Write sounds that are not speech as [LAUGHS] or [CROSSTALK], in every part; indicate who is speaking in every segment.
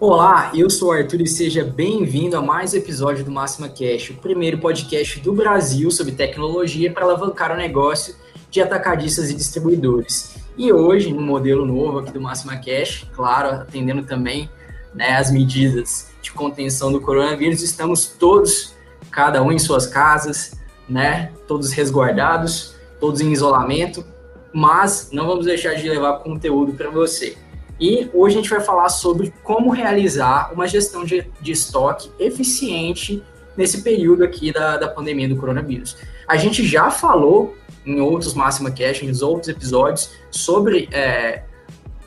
Speaker 1: Olá, eu sou o Arthur e seja bem-vindo a mais um episódio do Máxima Cash, o primeiro podcast do Brasil sobre tecnologia para alavancar o negócio de atacadistas e distribuidores. E hoje, no modelo novo aqui do Máxima Cash, claro, atendendo também né, as medidas de contenção do coronavírus, estamos todos, cada um em suas casas, né, todos resguardados, todos em isolamento, mas não vamos deixar de levar conteúdo para você. E hoje a gente vai falar sobre como realizar uma gestão de, de estoque eficiente nesse período aqui da, da pandemia do coronavírus. A gente já falou em outros Máxima Cash, em outros episódios, sobre é,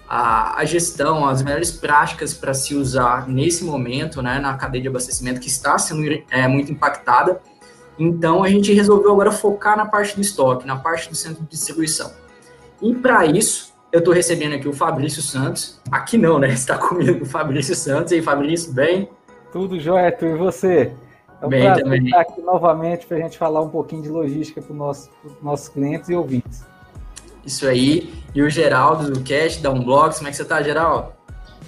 Speaker 1: a, a, gestão, as melhores práticas para se usar nesse momento, né, na cadeia de abastecimento que está sendo é, muito impactada. Então a gente resolveu agora focar na parte do estoque, na parte do centro de distribuição. E para isso, eu estou recebendo aqui o Fabrício Santos. Aqui não, né? [LAUGHS] Está comigo o Fabrício Santos. E aí, Fabrício, bem?
Speaker 2: Tudo jóia, Arthur. E você? É um bem, prazer também. estar aqui novamente para a gente falar um pouquinho de logística para os nossos, nossos clientes e ouvintes.
Speaker 1: Isso aí. E o Geraldo do Cast, da Unblocks. Como é que você está, Geraldo?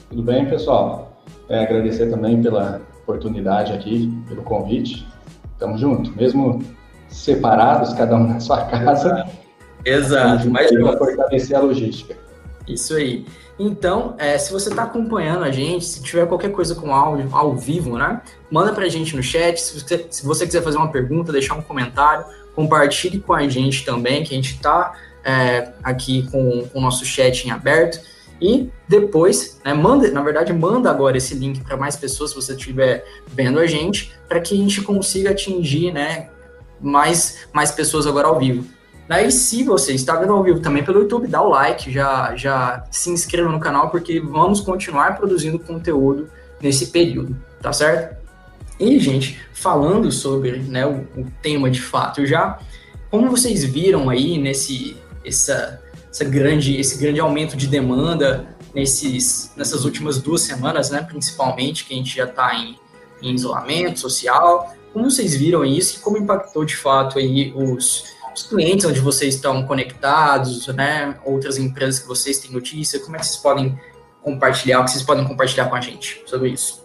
Speaker 3: Tudo bem, pessoal? É, agradecer também pela oportunidade aqui, pelo convite. Tamo junto. Mesmo separados, cada um na sua [LAUGHS] casa,
Speaker 1: Exato,
Speaker 3: mas para fortalecer a logística.
Speaker 1: Isso aí. Então, é, se você está acompanhando a gente, se tiver qualquer coisa com áudio ao vivo, né? Manda para a gente no chat. Se você, se você, quiser fazer uma pergunta, deixar um comentário, compartilhe com a gente também, que a gente está é, aqui com, com, o nosso chat em aberto. E depois, né, manda, na verdade, manda agora esse link para mais pessoas, se você estiver vendo a gente, para que a gente consiga atingir né, mais, mais pessoas agora ao vivo. Daí, se você está vendo ao vivo também pelo YouTube, dá o like, já, já se inscreva no canal, porque vamos continuar produzindo conteúdo nesse período, tá certo? E, gente, falando sobre né, o, o tema de fato já, como vocês viram aí nesse essa, essa grande, esse grande aumento de demanda nesses, nessas últimas duas semanas, né, principalmente, que a gente já está em, em isolamento social, como vocês viram isso e como impactou de fato aí os os clientes onde vocês estão conectados, né? Outras empresas que vocês têm notícia, como é que vocês podem compartilhar, o que vocês podem compartilhar com a gente sobre isso?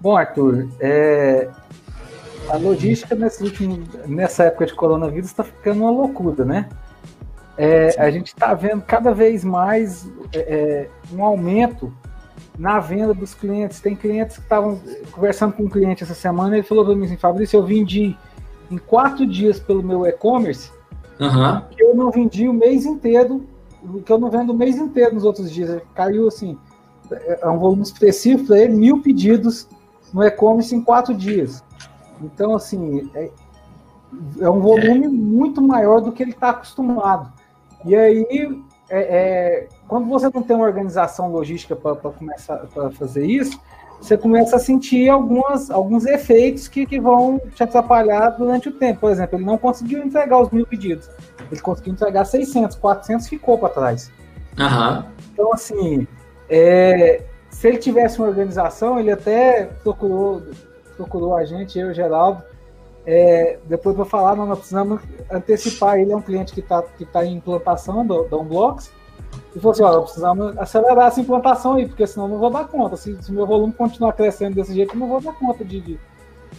Speaker 2: Bom, Arthur, é, a logística nesse último, nessa época de coronavírus está ficando uma loucura, né? É, a gente está vendo cada vez mais é, é, um aumento na venda dos clientes. Tem clientes que estavam conversando com um cliente essa semana, ele falou para mim assim, Fabrício, eu vendi em quatro dias pelo meu e-commerce, uhum. que eu não vendi o mês inteiro, que eu não vendo o mês inteiro nos outros dias. Caiu assim, é um volume expressivo para ele, mil pedidos no e-commerce em quatro dias. Então, assim, é, é um volume muito maior do que ele está acostumado. E aí, é, é, quando você não tem uma organização logística para começar para fazer isso, você começa a sentir algumas, alguns efeitos que, que vão te atrapalhar durante o tempo. Por exemplo, ele não conseguiu entregar os mil pedidos. Ele conseguiu entregar 600, 400 ficou para trás.
Speaker 1: Uhum.
Speaker 2: Então, assim, é, se ele tivesse uma organização, ele até procurou, procurou a gente, eu e o Geraldo, é, depois para falar, nós precisamos antecipar. Ele é um cliente que está que tá em implantação do Unblocks, e falou assim: ó, precisamos acelerar essa implantação aí, porque senão não vou dar conta. Se, o meu volume continuar crescendo desse jeito, eu não vou dar conta de, de,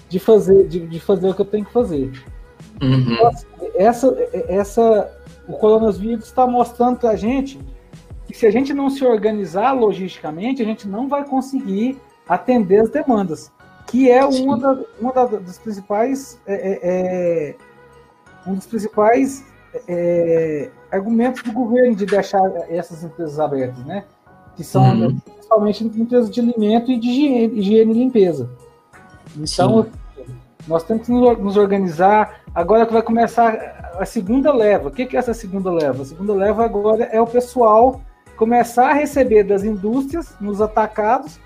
Speaker 2: de fazer, de, de, fazer o que eu tenho que fazer. Uhum. Então, assim, essa, essa, o coronavírus está mostrando para a gente que se a gente não se organizar logisticamente, a gente não vai conseguir atender as demandas, que é uma, da, uma da, das principais. É, é, é, um dos principais é, argumentos do governo de deixar essas empresas abertas, né? Que são uhum. principalmente empresas de alimento e de higiene, higiene e limpeza. Então, Sim. nós temos que nos organizar. Agora que vai começar a segunda leva. O que é essa segunda leva? A segunda leva agora é o pessoal começar a receber das indústrias, nos atacados,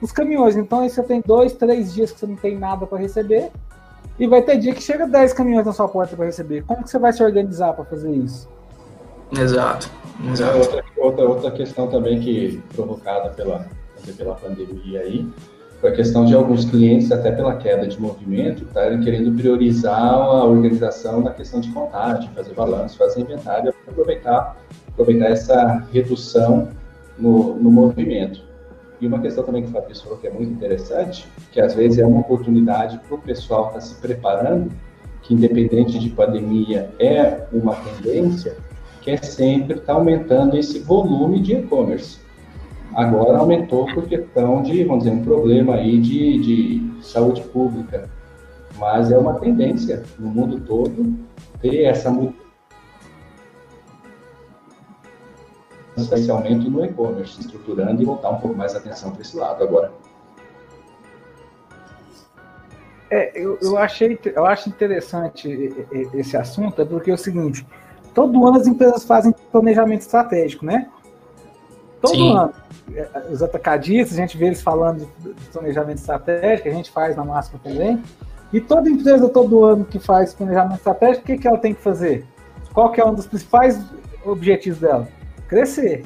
Speaker 2: os caminhões. Então, aí você tem dois, três dias que você não tem nada para receber e vai ter dia que chega 10 caminhões na sua porta para receber. Como que você vai se organizar para fazer isso?
Speaker 1: Exato. Exato.
Speaker 3: Outra, outra, outra questão também que provocada pela, pela pandemia aí foi a questão de alguns clientes, até pela queda de movimento, estarem querendo priorizar a organização na questão de contagem, fazer balanço, fazer inventário, aproveitar, aproveitar essa redução no, no movimento. E uma questão também que o Fabrício falou que é muito interessante, que às vezes é uma oportunidade para o pessoal estar tá se preparando, que independente de pandemia é uma tendência, que é sempre estar tá aumentando esse volume de e-commerce. Agora aumentou por questão de, vamos dizer, um problema aí de, de saúde pública, mas é uma tendência no mundo todo ter essa mudança esse aumento no e-commerce, estruturando e voltar um pouco mais a atenção para esse lado agora.
Speaker 2: É, eu, eu, achei, eu acho interessante esse assunto, é porque é o seguinte, todo ano as empresas fazem planejamento estratégico, né? Todo Sim. ano. É, os atacadistas, a gente vê eles falando de planejamento estratégico, a gente faz na máxima também. E toda empresa, todo ano que faz planejamento estratégico, o que, que ela tem que fazer? Qual que é um dos principais objetivos dela? crescer.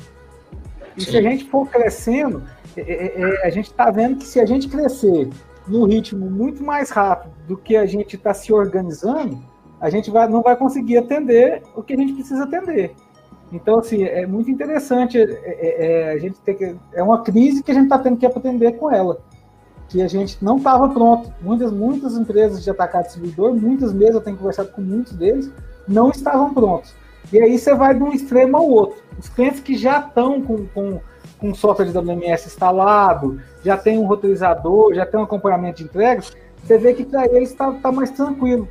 Speaker 2: E Sim. se a gente for crescendo, é, é, a gente está vendo que se a gente crescer num ritmo muito mais rápido do que a gente está se organizando, a gente vai, não vai conseguir atender o que a gente precisa atender. Então, assim, é muito interessante. É, é, é a gente ter que, é uma crise que a gente está tendo que atender com ela. Que a gente não estava pronto. Muitas, muitas empresas de atacado servidor, muitas mesmo, eu tenho conversado com muitos deles, não estavam prontos. E aí você vai de um extremo ao outro. Os clientes que já estão com, com, com software de WMS instalado, já tem um roteirizador, já tem um acompanhamento de entregas, você vê que para eles está tá mais tranquilo.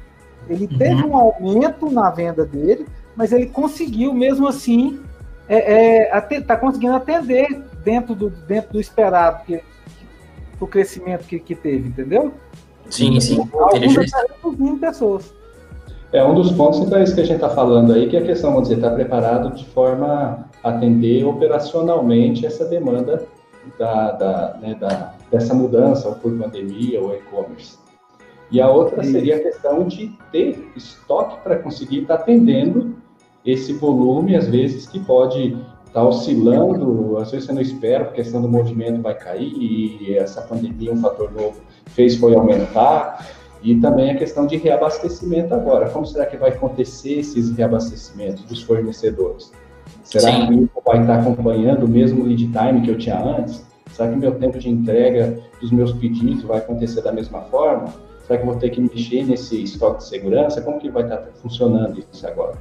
Speaker 2: Ele uhum. teve um aumento na venda dele, mas ele conseguiu, mesmo assim, é, é, tá conseguindo atender dentro do, dentro do esperado, que, o crescimento que, que teve, entendeu?
Speaker 1: Sim, sim.
Speaker 2: Alguns reduzindo pessoas.
Speaker 3: É um dos pontos, então, é isso que a gente está falando aí, que é a questão, vamos dizer, estar tá preparado de forma a atender operacionalmente essa demanda da, da, né, da, dessa mudança, ou por pandemia, ou e-commerce. E a outra seria a questão de ter estoque para conseguir estar tá atendendo esse volume, às vezes, que pode estar tá oscilando, às vezes você não espera, porque a questão do movimento vai cair, e essa pandemia, um fator novo, fez foi aumentar. E também a questão de reabastecimento agora. Como será que vai acontecer esses reabastecimentos dos fornecedores? Será Sim. que o vai estar acompanhando o mesmo lead time que eu tinha antes? Será que meu tempo de entrega dos meus pedidos vai acontecer da mesma forma? Será que eu vou ter que mexer nesse estoque de segurança? Como que vai estar funcionando isso agora?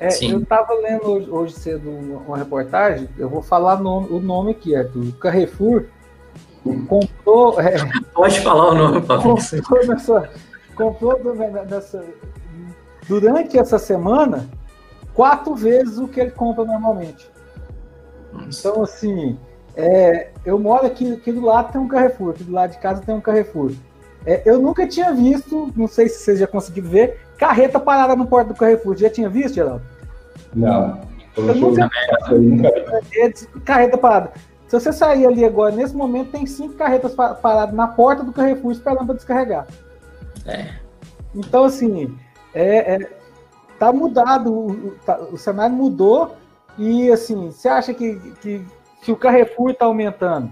Speaker 2: É, eu estava lendo hoje, hoje, cedo uma reportagem, eu vou falar nome, o nome aqui, é do Carrefour, comprou. É,
Speaker 1: Pode falar o nome, Paulo.
Speaker 2: Comprou, nessa, comprou nessa, durante essa semana quatro vezes o que ele compra normalmente. Nossa. Então, assim, é, eu moro aqui, aqui do lado tem um Carrefour, aqui do lado de casa tem um Carrefour. É, eu nunca tinha visto, não sei se vocês já conseguiram ver, carreta parada no porto do Carrefour. Já tinha visto, Geraldo?
Speaker 3: Não.
Speaker 2: Eu, eu nunca, nunca vi. Carreta parada. Se você sair ali agora, nesse momento, tem cinco carretas paradas na porta do Carrefour esperando para descarregar.
Speaker 1: É.
Speaker 2: Então, assim, é, é tá mudado, o, tá, o, cenário mudou e, assim, você acha que, que, que o Carrefour está aumentando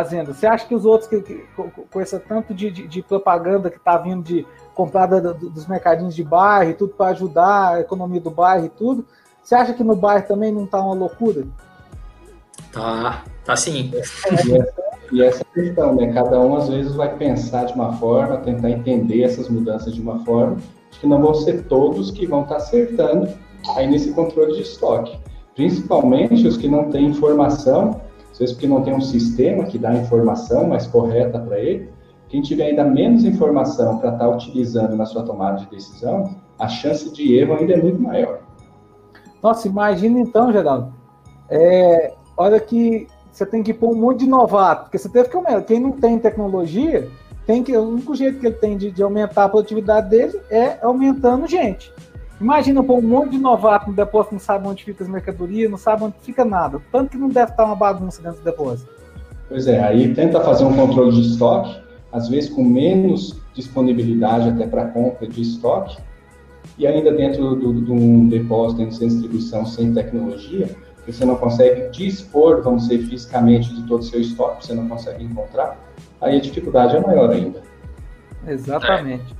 Speaker 2: as vendas? Você acha que os outros, que, que com esse tanto de, de, de propaganda que está vindo de comprada dos mercadinhos de bairro e tudo para ajudar a economia do bairro e tudo, você acha que no bairro também não está uma loucura?
Speaker 1: Tá, tá sim.
Speaker 3: E essa, e essa questão, né? Cada um às vezes vai pensar de uma forma, tentar entender essas mudanças de uma forma, que não vão ser todos que vão estar acertando aí nesse controle de estoque. Principalmente os que não têm informação, às vezes porque não tem um sistema que dá a informação mais correta para ele. Quem tiver ainda menos informação para estar utilizando na sua tomada de decisão, a chance de erro ainda é muito maior.
Speaker 2: Nossa, imagina então, Geraldo, é, olha que você tem que pôr um monte de novato, porque você teve que aumentar. Quem não tem tecnologia, tem que, o único jeito que ele tem de, de aumentar a produtividade dele é aumentando gente. Imagina pôr um monte de novato no depósito, não sabe onde fica as mercadorias, não sabe onde fica nada. Tanto que não deve estar uma bagunça dentro do depósito.
Speaker 3: Pois é, aí tenta fazer um controle de estoque, às vezes com menos disponibilidade até para compra de estoque, e ainda dentro de um depósito, dentro de distribuição sem tecnologia, que você não consegue dispor, vamos dizer, fisicamente de todo o seu estoque, você não consegue encontrar, aí a dificuldade é maior ainda.
Speaker 2: Exatamente.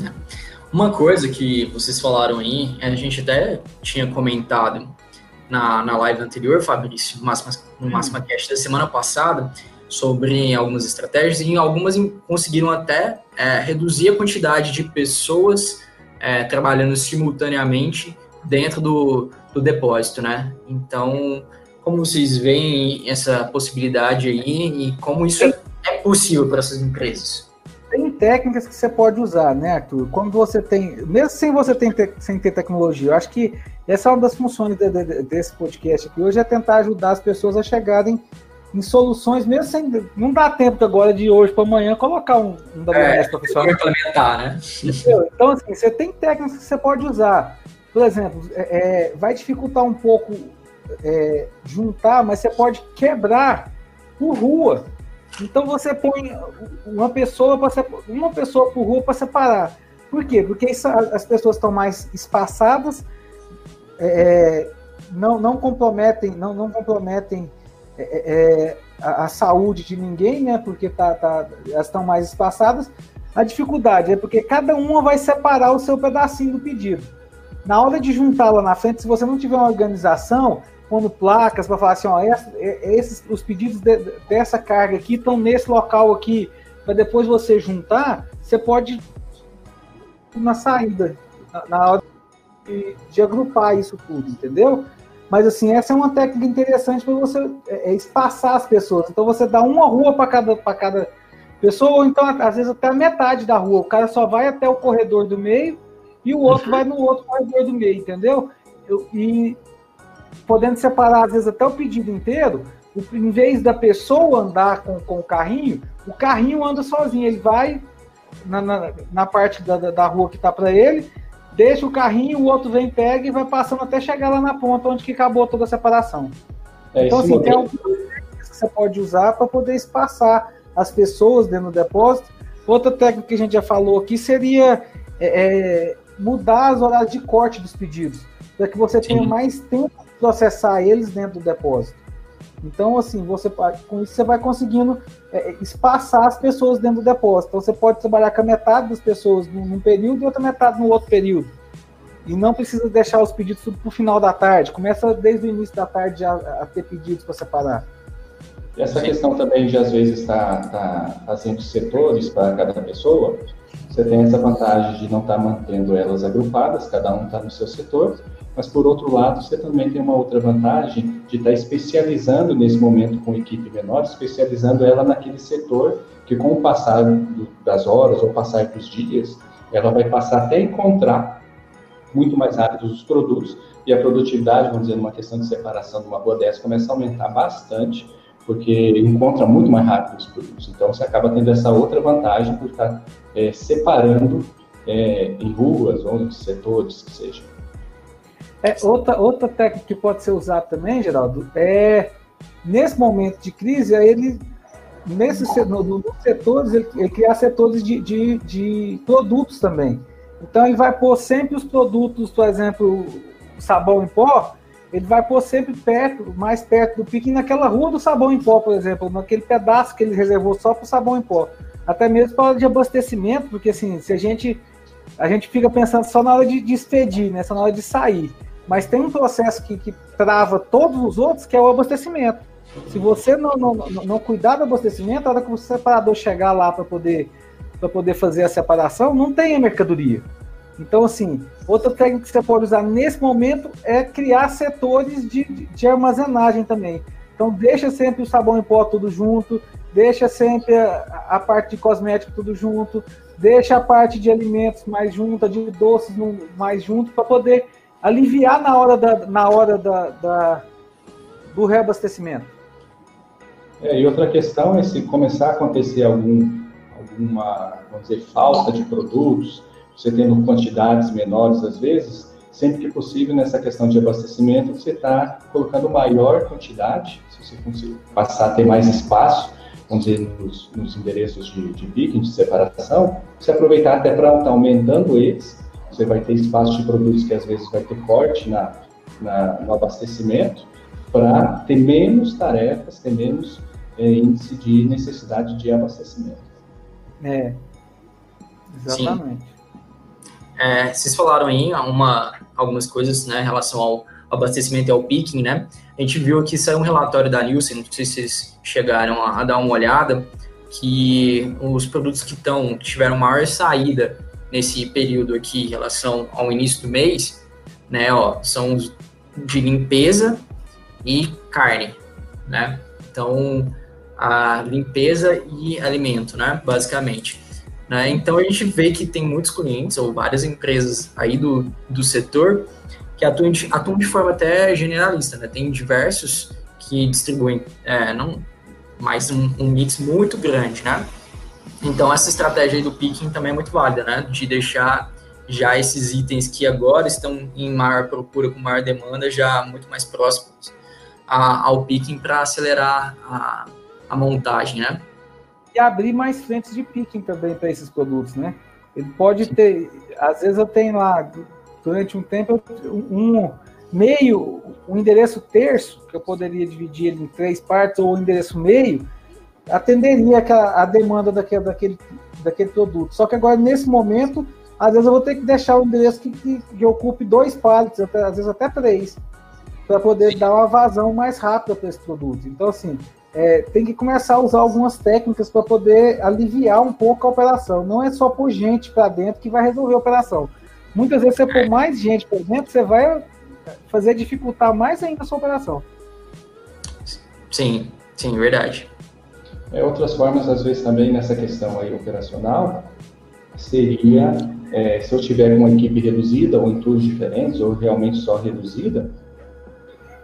Speaker 1: É. Uma coisa que vocês falaram aí, a gente até tinha comentado na, na live anterior, Fabrício, no Máxima, no Máxima Cast da semana passada, sobre algumas estratégias e algumas conseguiram até é, reduzir a quantidade de pessoas é, trabalhando simultaneamente dentro do, do depósito, né? Então, como vocês veem essa possibilidade aí e como isso é possível para essas empresas?
Speaker 2: Técnicas que você pode usar, né, Arthur? Quando você tem, mesmo sem você ter, sem ter tecnologia, eu acho que essa é uma das funções de, de, desse podcast aqui hoje é tentar ajudar as pessoas a chegarem em soluções, mesmo sem. Não dá tempo agora de hoje para amanhã colocar um, um WMS
Speaker 1: é, profissional. implementar, né?
Speaker 2: Então, assim, você tem técnicas que você pode usar. Por exemplo, é, é, vai dificultar um pouco é, juntar, mas você pode quebrar por rua. Então você põe uma pessoa para uma pessoa por rua para separar. Por quê? Porque isso, as pessoas estão mais espaçadas, é, não, não comprometem, não, não comprometem é, é, a, a, saúde de ninguém, né? Porque tá, tá, elas estão mais espaçadas. A dificuldade é porque cada uma vai separar o seu pedacinho do pedido. Na hora de juntar lá na frente, se você não tiver uma organização, pondo placas para falar assim, ó, esses, os pedidos de, dessa carga aqui estão nesse local aqui, para depois você juntar, você pode na saída, na, na hora de, de, agrupar isso tudo, entendeu? Mas assim, essa é uma técnica interessante para você é, é, espaçar as pessoas. Então você dá uma rua para cada, cada pessoa, ou então às vezes até a metade da rua. O cara só vai até o corredor do meio e o outro vai no outro corredor do meio, entendeu? Eu, e podendo separar, às vezes, até o pedido inteiro, em vez da pessoa andar com, com o carrinho, o carrinho anda sozinho, ele vai na, na, na parte da, da rua que está para ele, deixa o carrinho, o outro vem, pega e vai passando até chegar lá na ponta onde que acabou toda a separação. É, então, assim, tem algumas técnicas que você pode usar para poder espaçar as pessoas dentro do depósito. Outra técnica que a gente já falou aqui seria é, é, mudar as horas de corte dos pedidos, para que você Sim. tenha mais tempo processar eles dentro do depósito. Então, assim, você com isso você vai conseguindo é, espaçar as pessoas dentro do depósito. Então, você pode trabalhar com a metade das pessoas num, período e outra metade no outro período. E não precisa deixar os pedidos tudo para o final da tarde. Começa desde o início da tarde a, a ter pedidos para separar.
Speaker 3: E essa questão também de, às vezes, estar tá, tá fazendo setores para cada pessoa, você tem essa vantagem de não estar tá mantendo elas agrupadas, cada um está no seu setor, mas por outro lado, você também tem uma outra vantagem de estar tá especializando nesse momento com equipe menor, especializando ela naquele setor que com o passar das horas ou passar dos dias, ela vai passar até encontrar muito mais rápido os produtos e a produtividade, vamos dizer, numa questão de separação de uma rua dessa, começa a aumentar bastante, porque encontra muito mais rápido os produtos. Então, você acaba tendo essa outra vantagem por estar é, separando é, em ruas ou em setores que sejam.
Speaker 2: É, outra, outra técnica que pode ser usada também, Geraldo, é nesse momento de crise, é ele nesse no, nos setores, ele, ele criar setores de, de, de, produtos também. Então ele vai pôr sempre os produtos, por exemplo, sabão em pó, ele vai pôr sempre perto, mais perto do pique, naquela rua do sabão em pó, por exemplo, naquele pedaço que ele reservou só para o sabão em pó. Até mesmo para de abastecimento, porque assim, se a gente a gente fica pensando só na hora de despedir, né? Só na hora de sair. Mas tem um processo que, que trava todos os outros, que é o abastecimento. Se você não, não, não cuidar do abastecimento, a hora que o separador chegar lá para poder, poder fazer a separação, não tem a mercadoria. Então, assim, outra técnica que você pode usar nesse momento é criar setores de, de armazenagem também. Então, deixa sempre o sabão em pó tudo junto, deixa sempre a, a parte de cosmético tudo junto, deixa a parte de alimentos mais junta, de doces mais junto, para poder aliviar na hora, da, na hora da, da do reabastecimento.
Speaker 3: É, e outra questão é se começar a acontecer algum, alguma, vamos dizer, falta de produtos, você tendo quantidades menores às vezes, sempre que possível nessa questão de abastecimento, você está colocando maior quantidade, se você conseguir passar a ter mais espaço, vamos dizer, nos, nos endereços de, de picking, de separação, você aproveitar até para estar tá aumentando eles você vai ter espaço de produtos que às vezes vai ter corte na, na no abastecimento, para ter menos tarefas, ter menos é, índice de necessidade de abastecimento.
Speaker 2: É, exatamente.
Speaker 1: É, vocês falaram aí uma, algumas coisas né, em relação ao, abastecimento e ao picking, né? A gente viu aqui, saiu um relatório da Nielsen, não sei se vocês chegaram a, a dar uma olhada, que os produtos que, estão, que tiveram maior saída nesse período aqui em relação ao início do mês, né, ó, são os de limpeza e carne, né? Então, a limpeza e alimento, né, basicamente. Né? Então, a gente vê que tem muitos clientes ou várias empresas aí do, do setor que atuam de, atuam de forma até generalista, né? Tem diversos que distribuem, é, não, mais um, um, mix muito grande, né? Então, essa estratégia do picking também é muito válida, né? De deixar já esses itens que agora estão em maior procura, com maior demanda, já muito mais próximos a, ao picking para acelerar a, a montagem, né?
Speaker 2: E abrir mais frentes de picking também para esses produtos, né? Ele pode ter, às vezes eu tenho lá durante um tempo um meio, um endereço terço, que eu poderia dividir ele em três partes, ou o um endereço meio, atenderia a, a demanda daquele, daquele, daquele produto. Só que agora, nesse momento, às vezes eu vou ter que deixar o endereço que, que, que ocupe dois pallets, até, às vezes até três, para poder Sim. dar uma vazão mais rápida para esse produto. Então, assim, é, tem que começar a usar algumas técnicas para poder aliviar um pouco a operação. Não é só pôr gente para dentro que vai resolver a operação. Muitas vezes você pôr mais gente por dentro, você vai fazer dificultar mais ainda a sua operação.
Speaker 1: Sim, sim, verdade.
Speaker 3: É, outras formas, às vezes, também nessa questão aí operacional, seria é, se eu tiver uma equipe reduzida ou em turnos diferentes, ou realmente só reduzida,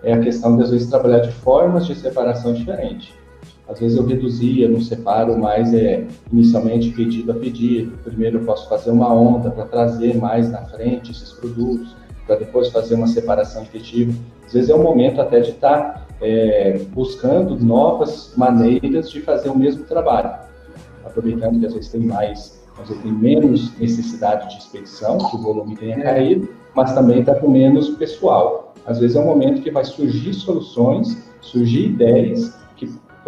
Speaker 3: é a questão de, às vezes, trabalhar de formas de separação diferente. Às vezes eu reduzia, não separo mais é, inicialmente pedido a pedido. Primeiro eu posso fazer uma onda para trazer mais na frente esses produtos, para depois fazer uma separação efetiva. Às vezes é o momento até de estar tá, é, buscando novas maneiras de fazer o mesmo trabalho. Aproveitando que às vezes tem mais, às vezes tem menos necessidade de expedição, que o volume tenha caído, mas também está com menos pessoal. Às vezes é um momento que vai surgir soluções, surgir ideias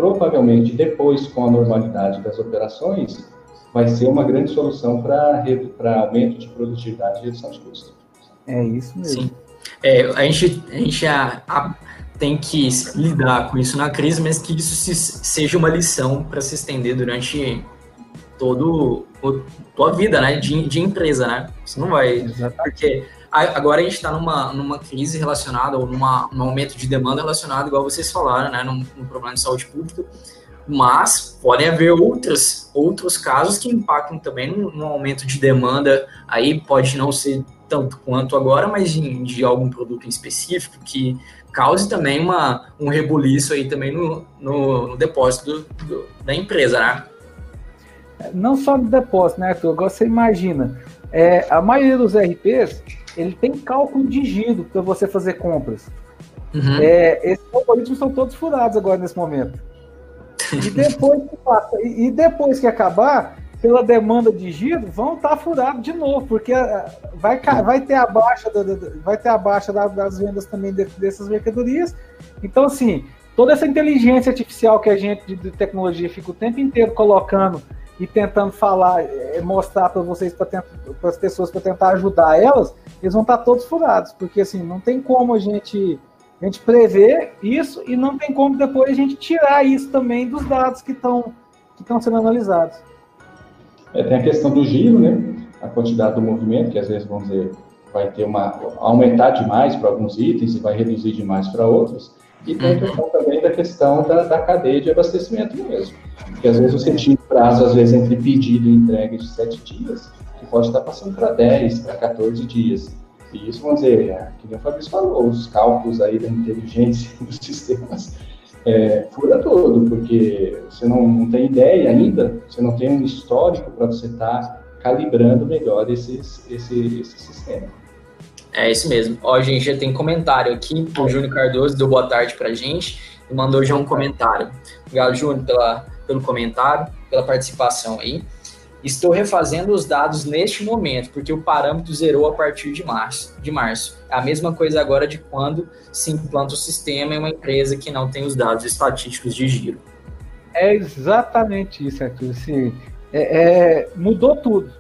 Speaker 3: provavelmente depois, com a normalidade das operações, vai ser uma grande solução para aumento de produtividade e redução de custo.
Speaker 2: É isso mesmo. Sim.
Speaker 1: É, a gente, a gente a, a, tem que lidar com isso na crise, mas que isso se, seja uma lição para se estender durante todo o, toda a vida né, de, de empresa, né? Isso não vai. Exatamente. Porque Agora a gente está numa, numa crise relacionada, ou numa, num aumento de demanda relacionado, igual vocês falaram, né, num, num problema de saúde pública, mas podem haver outras, outros casos que impactam também no, no, aumento de demanda, aí pode não ser tanto quanto agora, mas de, de algum produto em específico que cause também uma, um rebuliço aí também no, no, no depósito do, do, da empresa, né?
Speaker 2: Não só no depósito, né, Arthur? Agora você imagina, é, a maioria dos RPs ele tem cálculo de giro para você fazer compras. Uhum. É, esses algoritmos são todos furados agora nesse momento. E [LAUGHS] depois que passa, e depois que acabar, pela demanda de giro, vão estar tá furados de novo, porque ah, vai, vai ter a baixa, da, vai ter a baixa das vendas também dessas mercadorias. Então, assim, toda essa inteligência artificial que a gente de tecnologia fica o tempo inteiro colocando e tentando falar, é, mostrar para vocês, para as pessoas, para tentar ajudar elas, eles vão estar todos furados, porque assim, não tem como a gente, a gente prever isso e não tem como depois a gente tirar isso também dos dados que estão que estão sendo analisados.
Speaker 3: É, tem a questão do giro, né? A quantidade do movimento, que às vezes, vamos dizer, vai ter uma aumentar demais para alguns itens e vai reduzir demais para outros. E tem a uhum. questão também da questão da, da cadeia de abastecimento mesmo. Porque às vezes você tinha prazo, às vezes, entre pedido e entrega de sete dias, que pode estar passando para 10, para 14 dias. E isso, vamos dizer, é, que nem o Fabrício falou, os cálculos aí da inteligência [LAUGHS] dos sistemas é, fura tudo, porque você não, não tem ideia ainda, você não tem um histórico para você estar tá calibrando melhor esses, esse, esse sistema.
Speaker 1: É isso mesmo. Ó, a gente já tem comentário aqui. O Júnior Cardoso deu boa tarde pra gente e mandou já um comentário. Obrigado, Júnior, pela, pelo comentário, pela participação aí. Estou refazendo os dados neste momento, porque o parâmetro zerou a partir de março. De março. É a mesma coisa agora de quando se implanta o sistema em uma empresa que não tem os dados estatísticos de giro.
Speaker 2: É exatamente isso, Arthur. Assim, é, é, mudou tudo.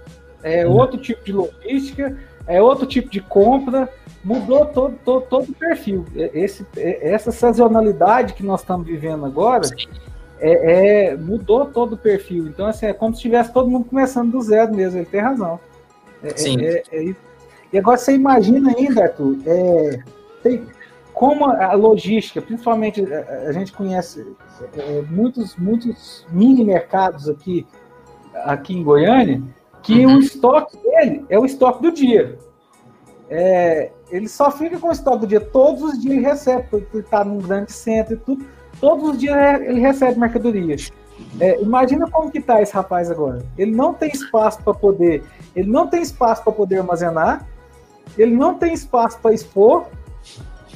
Speaker 2: É hum. outro tipo de logística, é outro tipo de compra, mudou todo, todo, todo o perfil. Esse, essa sazonalidade que nós estamos vivendo agora é, é, mudou todo o perfil. Então, assim, é como se estivesse todo mundo começando do zero mesmo. Ele tem razão. É, Sim. É, é, é e agora você imagina ainda, Arthur, é, tem, como a logística, principalmente a, gente conhece muitos, muitos mini mercados aqui, aqui em Goiânia, que uhum. o estoque dele é o estoque do dia. É, ele só fica com o estoque do dia. Todos os dias recebe, porque ele está num grande centro e tudo. Todos os dias ele recebe mercadorias. É, imagina como que tá esse rapaz agora. Ele não tem espaço para poder, ele não tem espaço para poder armazenar, ele não tem espaço para expor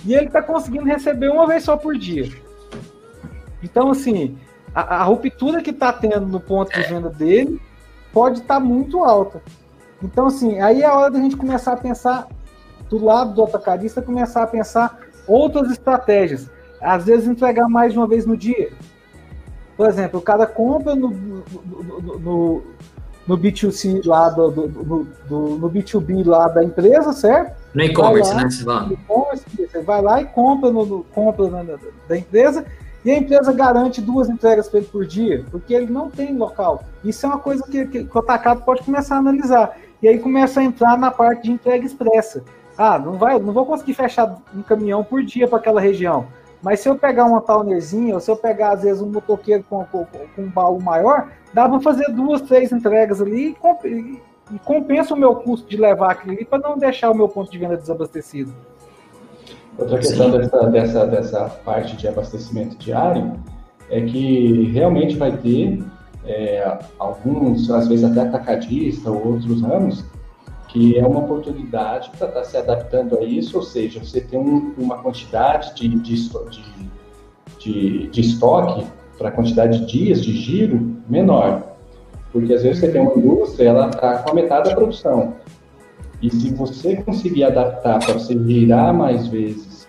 Speaker 2: e ele está conseguindo receber uma vez só por dia. Então, assim, a, a ruptura que está tendo no ponto de venda dele pode estar tá muito alta. Então, assim, aí é a hora da gente começar a pensar do lado do atacadista começar a pensar outras estratégias. Às vezes entregar mais de uma vez no dia. Por exemplo, o cara compra no, no, no, no B2C lá do, do, do, no B2B lá da empresa, certo?
Speaker 1: No e-commerce, né?
Speaker 2: Você vai lá e compra, no, compra na, da empresa e a empresa garante duas entregas para ele por dia, porque ele não tem local. Isso é uma coisa que, que, que o atacado pode começar a analisar. E aí começa a entrar na parte de entrega expressa. Ah, não vai, não vou conseguir fechar um caminhão por dia para aquela região. Mas se eu pegar uma townerzinha, ou se eu pegar, às vezes, um motoqueiro com, com, com um baú maior, dá para fazer duas, três entregas ali e, e compensa o meu custo de levar aquilo ali para não deixar o meu ponto de venda desabastecido.
Speaker 3: Outra questão dessa, dessa, dessa parte de abastecimento diário é que realmente vai ter é, alguns, às vezes até atacadista ou outros ramos, que é uma oportunidade para estar tá se adaptando a isso, ou seja, você tem um, uma quantidade de, de, de, de estoque para quantidade de dias de giro menor. Porque às vezes você tem uma indústria, ela está com a metade da produção. E se você conseguir adaptar para você girar mais vezes,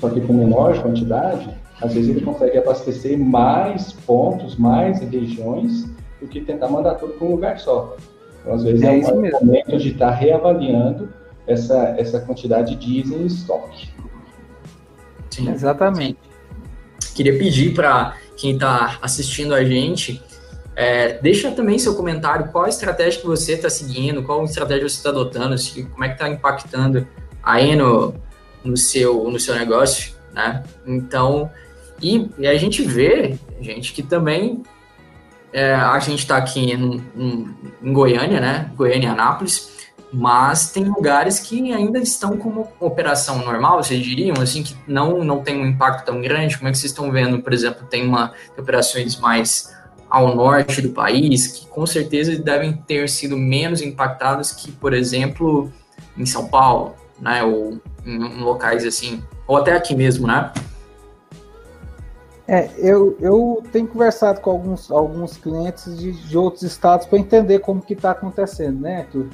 Speaker 3: só que com menor quantidade, às vezes ele consegue abastecer mais pontos, mais regiões, do que tentar mandar tudo para um lugar só. Então, às vezes, é, é um momento de estar tá reavaliando essa, essa quantidade de diesel em estoque.
Speaker 2: Sim, exatamente.
Speaker 1: Queria pedir para quem está assistindo a gente, é, deixa também seu comentário, qual a estratégia que você está seguindo, qual estratégia você está adotando, se, como é que está impactando aí no, no, seu, no seu negócio, né? Então, e, e a gente vê, gente, que também é, a gente está aqui em, em, em, Goiânia, né? Goiânia e Anápolis, mas tem lugares que ainda estão como operação normal, vocês diriam, assim, que não, não tem um impacto tão grande. Como é que vocês estão vendo, por exemplo, tem uma operações mais ao norte do país, que com certeza devem ter sido menos impactadas que, por exemplo, em São Paulo, né? Ou em, em locais assim, ou até aqui mesmo, né?
Speaker 2: É, eu, eu tenho conversado com alguns, alguns clientes de, de outros estados para entender como que está acontecendo, né, Arthur?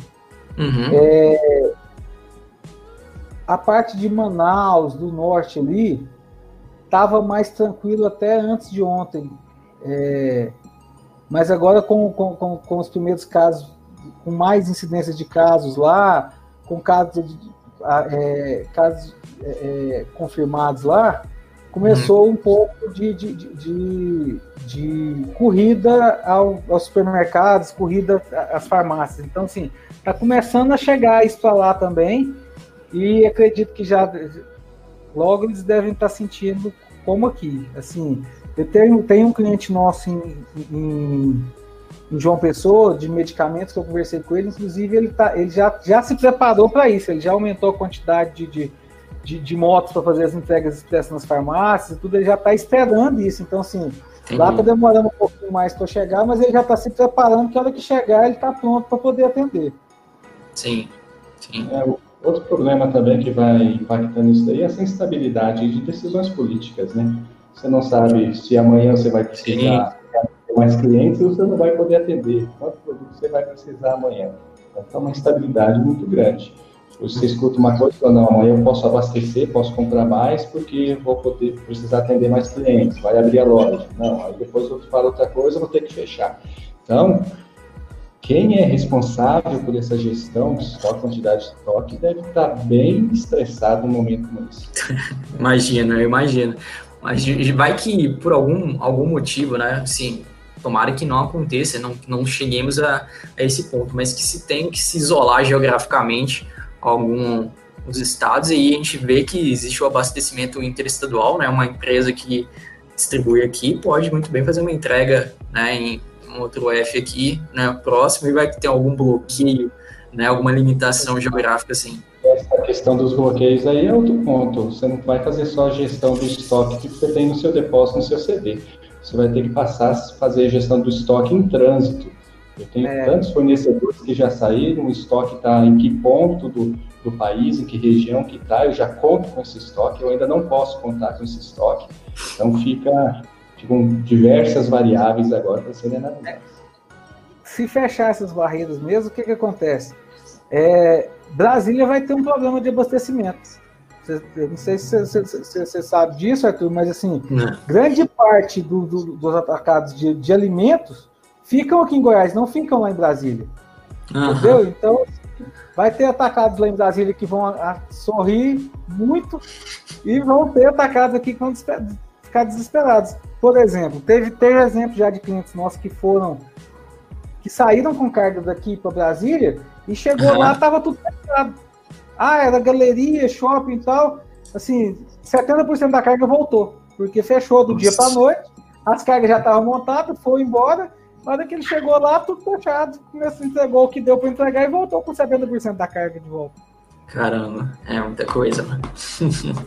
Speaker 2: Uhum. É, a parte de Manaus, do norte ali, estava mais tranquilo até antes de ontem. É, mas agora com, com, com, com, os primeiros casos, com mais incidências de casos lá, com casos, de, é, casos é, é, confirmados lá, começou uhum. um pouco de, de, de, de corrida ao, aos supermercados, corrida às farmácias. Então, assim, está começando a chegar isso para lá também, e acredito que já logo eles devem estar tá sentindo como aqui. Assim, eu tenho, tenho um cliente nosso em, em, em, João Pessoa, de medicamentos, que eu conversei com ele, inclusive ele, tá, ele já, já se preparou para isso, ele já aumentou a quantidade de, de de, de motos para fazer as entregas expressas nas farmácias, tudo ele já está esperando isso. Então, assim, Entendi. lá está demorando um pouquinho mais para chegar, mas ele já está se preparando que a hora que chegar ele está pronto para poder atender.
Speaker 1: Sim, sim.
Speaker 3: É, outro problema também que vai impactando isso daí é essa instabilidade de decisões políticas, né? Você não sabe se amanhã você vai precisar ter mais clientes ou você não vai poder atender. Quanto produto você vai precisar amanhã? Então, é uma instabilidade muito grande. Você escuta uma coisa e não, amanhã eu posso abastecer, posso comprar mais, porque vou poder precisar atender mais clientes, vai abrir a loja. Não, aí depois eu falo outra coisa, vou ter que fechar. Então, quem é responsável por essa gestão de estoque, quantidade de estoque, deve estar bem estressado no momento como esse. [LAUGHS]
Speaker 1: imagina, eu imagino. Mas vai que por algum, algum motivo, né? Assim, tomara que não aconteça, não, não cheguemos a, a esse ponto, mas que se tem que se isolar geograficamente algum os estados e a gente vê que existe o abastecimento interestadual, né? Uma empresa que distribui aqui pode muito bem fazer uma entrega, né? Em um outro F aqui, né? Próximo e vai ter algum bloqueio, né? Alguma limitação geográfica assim.
Speaker 3: Essa questão dos bloqueios aí é outro ponto. Você não vai fazer só a gestão do estoque que você tem no seu depósito, no seu CD. Você vai ter que passar a fazer a gestão do estoque em trânsito. Eu tenho é. tantos fornecedores que já saíram, o estoque está em que ponto do, do país, em que região que está, eu já conto com esse estoque, eu ainda não posso contar com esse estoque. Então fica, ficam diversas variáveis agora para serem analisadas.
Speaker 2: Se fechar essas barreiras mesmo, o que, que acontece? É, Brasília vai ter um problema de abastecimento. Eu não sei se você sabe disso, Arthur, mas assim, não. grande parte do, do, dos atacados de, de, alimentos ficam aqui em Goiás, não ficam lá em Brasília. Uhum. Entendeu? Então, vai ter atacados lá em Brasília que vão sorrir muito e vão ter atacados aqui que vão desesper, ficar desesperados. Por exemplo, teve, teve exemplo já de clientes nossos que foram que saíram com carga daqui para Brasília e chegou uhum. lá, tava tudo fechado. Ah, era galeria, shopping e tal. Assim, 70% da carga voltou, porque fechou do Nossa. dia para noite, as cargas já estavam montadas, foi embora. Na hora que ele chegou lá, tudo fechado, começou, entregou o que deu para entregar e voltou com 70% da carga de volta.
Speaker 1: Caramba, é muita coisa, mano. [LAUGHS]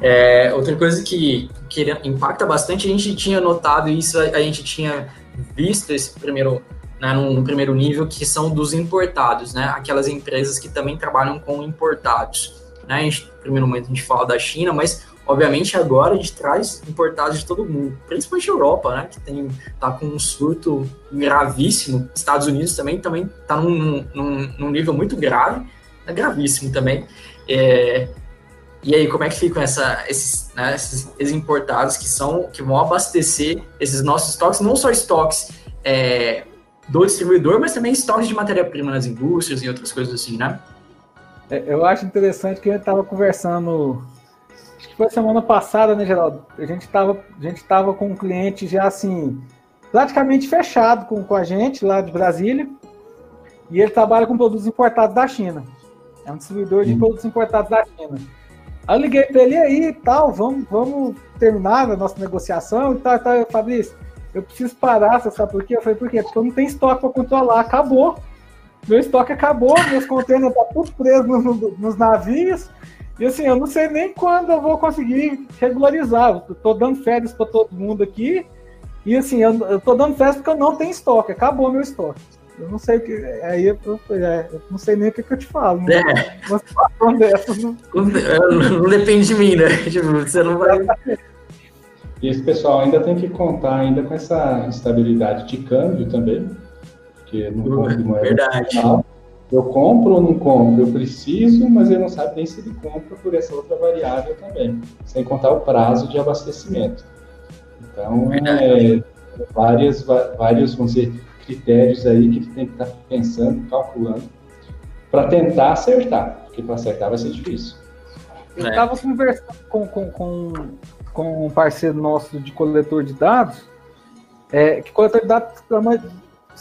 Speaker 1: é, outra coisa que, que impacta bastante, a gente tinha notado isso, a gente tinha visto esse primeiro né, no, no, primeiro nível, que são dos importados, né, aquelas empresas que também trabalham com importados. Né, gente, no primeiro momento a gente fala da China, mas obviamente agora a gente traz importados de todo mundo, principalmente a Europa, né, que tem, tá com um surto gravíssimo, Estados Unidos também também está num, num, num, nível muito grave, é gravíssimo também. É, e aí, como é que ficam essa, esses, né, esses, importados que são que vão abastecer esses nossos estoques, não só estoques é, do distribuidor, mas também estoques de matéria-prima nas indústrias e outras coisas assim, né?
Speaker 2: É, eu acho interessante que gente estava conversando, acho que foi semana passada, né, Geraldo? A gente estava a gente tava com um cliente já assim, praticamente fechado com, com a gente lá de Brasília, e ele trabalha com produtos importados da China. É um distribuidor de hum. produtos importados da China. Aí eu liguei para ele aí e tal, vamos, vamos terminar a nossa negociação e tal, e tal. Fabrício, eu preciso parar, você sabe por quê? Eu falei, por quê? Porque eu não tenho estoque para controlar, acabou. Meu estoque acabou, meus containers estão tá tudo presos no, no, nos navios. E assim, eu não sei nem quando eu vou conseguir regularizar. Eu tô dando férias para todo mundo aqui. E assim, eu, eu tô dando férias porque eu não tenho estoque, acabou meu estoque. Eu não sei o que. Aí eu, é, eu não sei nem o que, que eu te falo. Né? É. Uma situação
Speaker 1: dessa. Não... não depende de mim, né? [LAUGHS] Tipo, você não vai.
Speaker 3: E esse pessoal ainda tem que contar ainda com essa estabilidade de câmbio também, porque no compro de moeda
Speaker 1: Verdade.
Speaker 3: Eu compro ou não compro, eu preciso, mas ele não sabe nem se ele compra por essa outra variável também, sem contar o prazo de abastecimento. Então, é, várias, vários, vamos dizer, critérios aí que ele tem que estar pensando, calculando, para tentar acertar, porque para acertar vai ser difícil.
Speaker 2: Eu estava é. conversando com, com, com com um parceiro nosso de coletor de dados, é, que coletor de dados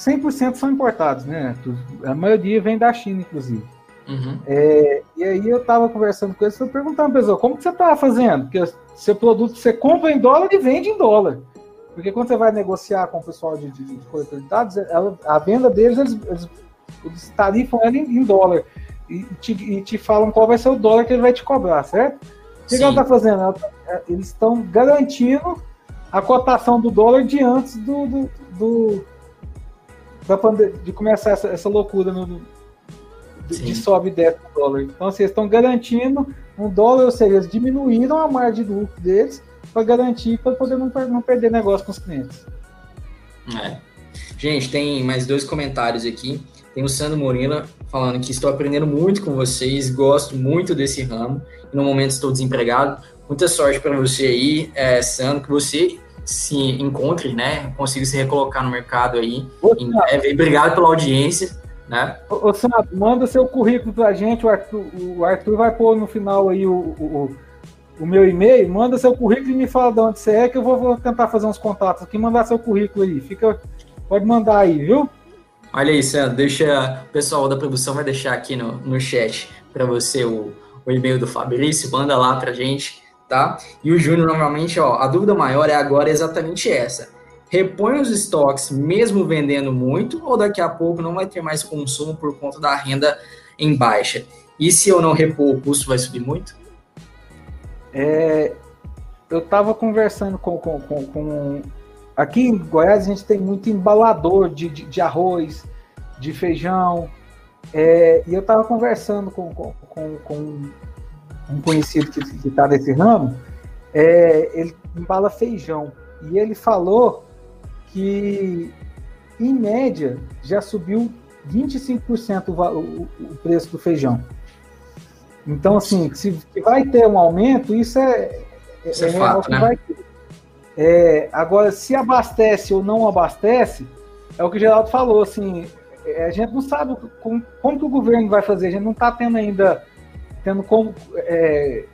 Speaker 2: 100% são importados, né? A maioria vem da China, inclusive. Uhum. É, e aí eu estava conversando com ele, eu perguntando, pessoal, como que você está fazendo? Porque seu produto você compra em dólar e vende em dólar. Porque quando você vai negociar com o pessoal de, de, de coletor de dados, ela, a venda deles, eles, eles, eles tarifam ela em, em dólar. E te, e te falam qual vai ser o dólar que ele vai te cobrar, certo? O que ela está fazendo? Tá, é, eles estão garantindo a cotação do dólar de antes do, do, do da de começar essa, essa loucura no, de, de sobe e desce do dólar. Então, assim, eles estão garantindo um dólar, ou seja, eles diminuíram a margem de lucro deles para garantir, para poder não, não perder negócio com os clientes.
Speaker 1: É. Gente, tem mais dois comentários aqui. Tem o Sandro Morina falando que estou aprendendo muito com vocês, gosto muito desse ramo no momento estou desempregado. Muita sorte para você aí, é, Sandro, que você se encontre, né? Consiga se recolocar no mercado aí em breve. Obrigado pela audiência. Né?
Speaker 2: Ô, ô Santo, manda seu currículo pra gente, o Arthur, o Arthur vai pôr no final aí o, o, o meu e-mail, manda seu currículo e me fala de onde você é, que eu vou, vou tentar fazer uns contatos aqui, mandar seu currículo aí. Fica, pode mandar aí, viu?
Speaker 1: Olha aí, Sandro, deixa o pessoal da produção vai deixar aqui no, no chat para você o, o e-mail do Fabrício, manda lá pra gente, tá? E o Júnior, normalmente, ó, a dúvida maior é agora exatamente essa. Repõe os estoques mesmo vendendo muito ou daqui a pouco não vai ter mais consumo por conta da renda em baixa? E se eu não repor, o custo vai subir muito?
Speaker 2: É, eu estava conversando com, com, com, com, Aqui em Goiás a gente tem muito embalador de, de, de arroz, de feijão. É, e eu estava conversando com, com, com, com, um conhecido que está nesse ramo. É, ele embala feijão. E ele falou que, em média, já subiu 25% o, o, o preço do feijão. Então, assim, se vai ter um aumento, isso é,
Speaker 1: isso é, é fato, que né? vai ter.
Speaker 2: É, agora, se abastece ou não abastece, é o que o Geraldo falou, assim, é, a gente não sabe como, como que o governo vai fazer, a gente não está tendo ainda, tendo como, é,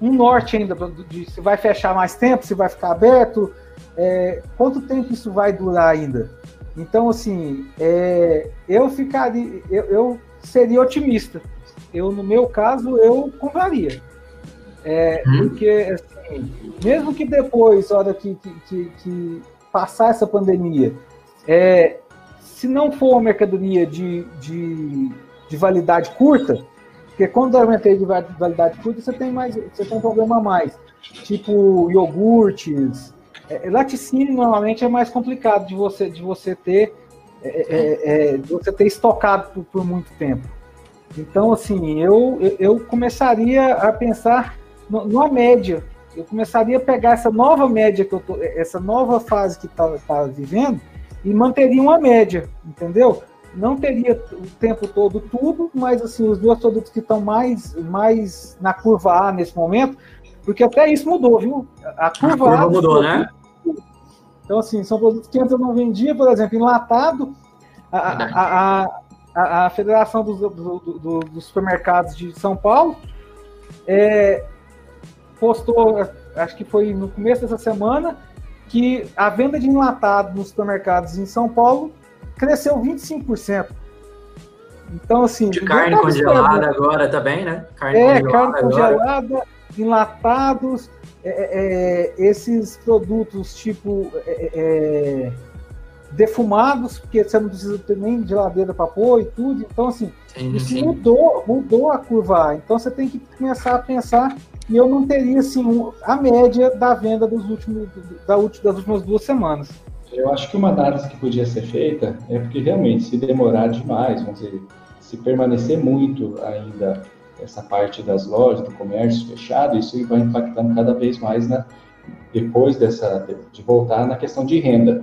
Speaker 2: um norte ainda, de se vai fechar mais tempo, se vai ficar aberto, é, quanto tempo isso vai durar ainda. Então, assim, é, eu ficaria, eu, eu seria otimista, eu, no meu caso, eu compraria. É, hum. Porque, assim, mesmo que depois, hora que, que, que passar essa pandemia, é, se não for uma mercadoria de, de, de validade curta, porque quando eu aumentei de validade curta, você tem mais, você tem um problema a mais. Tipo iogurtes, é, laticínio normalmente é mais complicado de você, de você ter, é, é, é de você ter estocado por, por muito tempo. Então, assim, eu, eu começaria a pensar numa média. Eu começaria a pegar essa nova média que eu tô, essa nova fase que está tá vivendo e manteria uma média, entendeu? Não teria o tempo todo tudo, mas assim, os dois produtos que estão mais, mais na curva A nesse momento, porque até isso mudou, viu?
Speaker 1: A curva, a curva A mudou, né?
Speaker 2: Então, assim, são produtos que antes eu não vendia, por exemplo, enlatado. A, a, a, a, a Federação dos, do, do, dos Supermercados de São Paulo é, postou, acho que foi no começo dessa semana, que a venda de enlatado nos supermercados em São Paulo cresceu 25%. Então, assim.
Speaker 1: De carne congelada agora também, né?
Speaker 2: Carne é, congelada carne congelada, enlatados, é, é, é, esses produtos tipo. É, é defumados, porque você não precisa ter nem geladeira para pôr e tudo. Então, assim, sim, isso sim. mudou, mudou a curva. Então, você tem que começar a pensar e eu não teria, assim, a média da venda dos últimos, da, das últimas duas semanas.
Speaker 3: Eu acho que uma análise que podia ser feita é porque realmente, se demorar demais, vamos dizer, se permanecer muito ainda essa parte das lojas, do comércio fechado, isso vai impactando cada vez mais na, depois dessa, de voltar na questão de renda.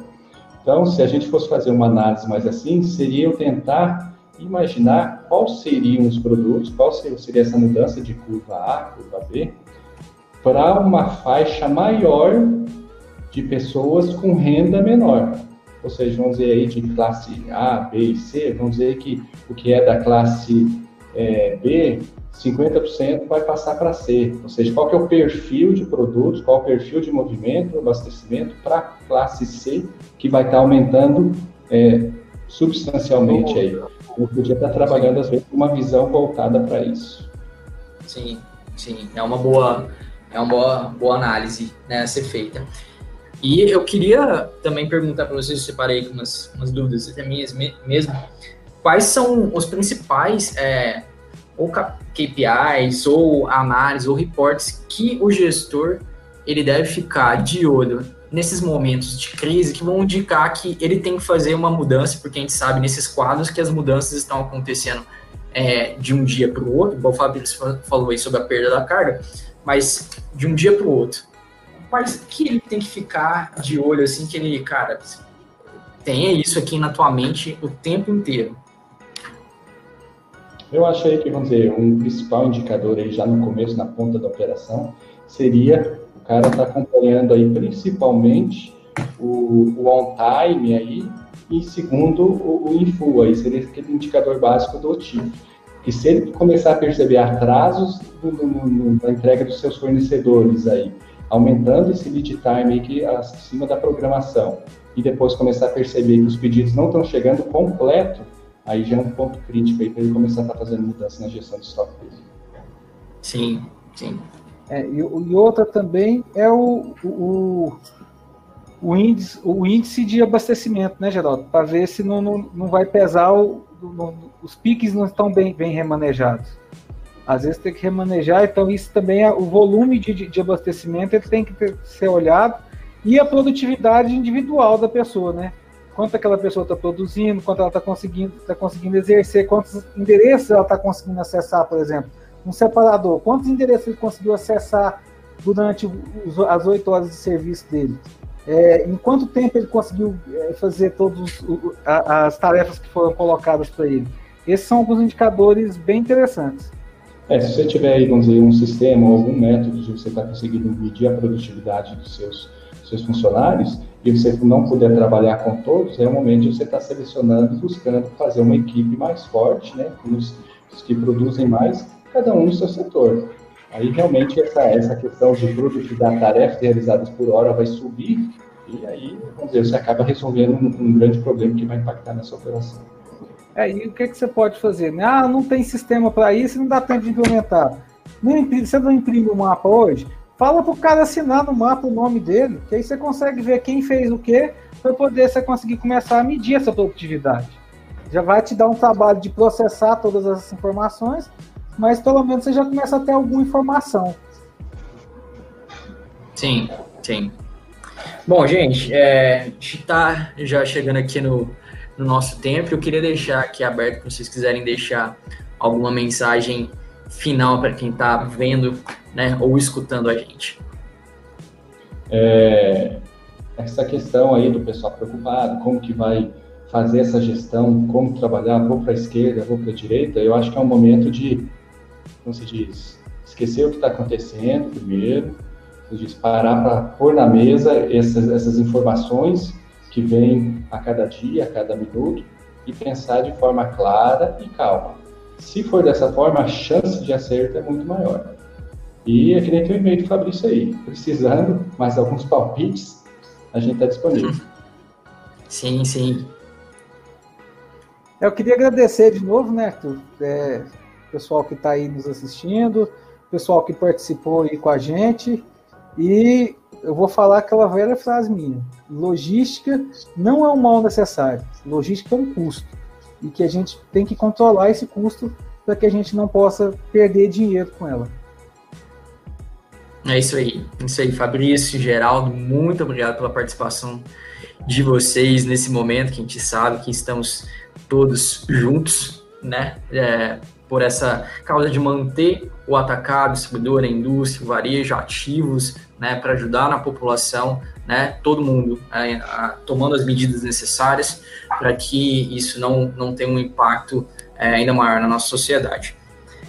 Speaker 3: Então, se a gente fosse fazer uma análise mais assim, seria eu tentar imaginar quais seriam os produtos, qual seria essa mudança de curva A, curva B, para uma faixa maior de pessoas com renda menor. Ou seja, vamos dizer aí de classe A, B e C, vamos dizer que o que é da classe é, B 50% vai passar para C. Ou seja, qual que é o perfil de produtos, qual é o perfil de movimento, abastecimento para a classe C, que vai estar tá aumentando é, substancialmente aí. Eu podia estar tá trabalhando, às vezes, com uma visão voltada para isso.
Speaker 1: Sim, sim. É uma boa, é uma boa, boa análise né, a ser feita. E eu queria também perguntar para vocês, eu separei umas, umas dúvidas até mesmo, mesmo. Quais são os principais é, ou KPIs, ou análise, ou reportes que o gestor ele deve ficar de olho nesses momentos de crise que vão indicar que ele tem que fazer uma mudança, porque a gente sabe nesses quadros que as mudanças estão acontecendo é, de um dia para o outro, igual o Fabrício falou aí sobre a perda da carga, mas de um dia para o outro. Mas que ele tem que ficar de olho assim, que ele, cara, tenha isso aqui na tua mente o tempo inteiro.
Speaker 3: Eu achei que, vamos dizer, um principal indicador aí já no começo, na ponta da operação, seria cara está acompanhando aí principalmente o, o on-time aí, e segundo, o, o aí, seria aquele indicador básico do OTIF. Que se ele começar a perceber atrasos no, no, no, na entrega dos seus fornecedores aí, aumentando esse lead time aí que acima da programação, e depois começar a perceber que os pedidos não estão chegando completo, aí já é um ponto crítico aí para ele começar a estar tá fazendo mudança na gestão de estoque dele.
Speaker 1: Sim, sim.
Speaker 2: É, e, e, outra também é o, o, o, índice, o índice de abastecimento, né, Geraldo? Para ver se não, não, não vai pesar, o, no, os piques não estão bem, bem remanejados. Às vezes tem que remanejar, então isso também é o volume de, de, abastecimento ele tem que ter, ser olhado e a produtividade individual da pessoa, né? Quanto aquela pessoa está produzindo, quanto ela está conseguindo, tá conseguindo exercer, quantos endereços ela está conseguindo acessar, por exemplo um separador, quantos endereços ele conseguiu acessar durante os, as oito horas de serviço dele? É, em quanto tempo ele conseguiu é, fazer todas as tarefas que foram colocadas para ele? Esses são alguns indicadores bem interessantes.
Speaker 3: É, se você tiver aí, vamos dizer, um sistema ou algum método de você estar tá conseguindo medir a produtividade dos seus, seus funcionários e você não puder trabalhar com todos, é o momento de você estar tá selecionando e buscando fazer uma equipe mais forte, né, com os, os que produzem mais, cada um no seu setor. Aí realmente essa, essa questão de produtividade, tarefas realizadas por hora vai subir e aí, vamos dizer, você acaba resolvendo um, um grande problema que vai impactar nessa operação.
Speaker 2: É, e o que, que você pode fazer? Né? Ah, não tem sistema para isso, não dá tempo de implementar. Não imprime, você não imprime o mapa hoje? Fala para o cara assinar no mapa o nome dele, que aí você consegue ver quem fez o quê, para poder você conseguir começar a medir essa produtividade. Já vai te dar um trabalho de processar todas essas informações mas pelo menos você já começa a ter alguma informação.
Speaker 1: Sim, sim. Bom, gente, é, a gente está já chegando aqui no, no nosso tempo. Eu queria deixar aqui aberto para vocês quiserem deixar alguma mensagem final para quem está vendo né, ou escutando a gente.
Speaker 3: É, essa questão aí do pessoal preocupado, como que vai fazer essa gestão, como trabalhar, vou para a esquerda, vou para a direita, eu acho que é um momento de como se diz, esquecer o que está acontecendo primeiro, se diz, parar para pôr na mesa essas, essas informações que vêm a cada dia, a cada minuto, e pensar de forma clara e calma. Se for dessa forma, a chance de acerto é muito maior. E é que nem tem o e-mail do Fabrício aí. Precisando mais alguns palpites, a gente está disponível.
Speaker 1: Sim, sim.
Speaker 2: Eu queria agradecer de novo, né, Arthur? É, pessoal que está aí nos assistindo, pessoal que participou aí com a gente. E eu vou falar aquela velha frase minha: logística não é um mal necessário, logística é um custo. E que a gente tem que controlar esse custo para que a gente não possa perder dinheiro com ela.
Speaker 1: É isso aí, é isso aí, Fabrício, Geraldo, muito obrigado pela participação de vocês nesse momento que a gente sabe que estamos todos juntos, né? É, por essa causa de manter o atacado, distribuidor, a indústria, o varejo ativos, né, para ajudar na população, né, todo mundo é, a, tomando as medidas necessárias para que isso não, não tenha um impacto é, ainda maior na nossa sociedade.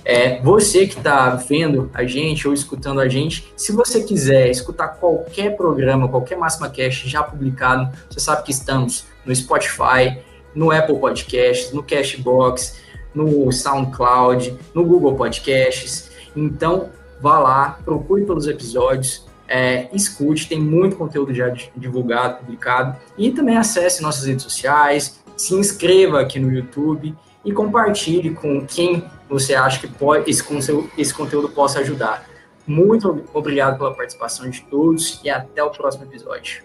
Speaker 1: É, você que está vendo a gente ou escutando a gente, se você quiser escutar qualquer programa, qualquer Máxima Cast já publicado, você sabe que estamos no Spotify, no Apple Podcasts, no Cashbox, no SoundCloud, no Google Podcasts. Então, vá lá, procure pelos episódios, é, escute, tem muito conteúdo já divulgado, publicado. E também acesse nossas redes sociais, se inscreva aqui no YouTube e compartilhe com quem você acha que pode, esse, esse conteúdo possa ajudar. Muito obrigado pela participação de todos e até o próximo episódio.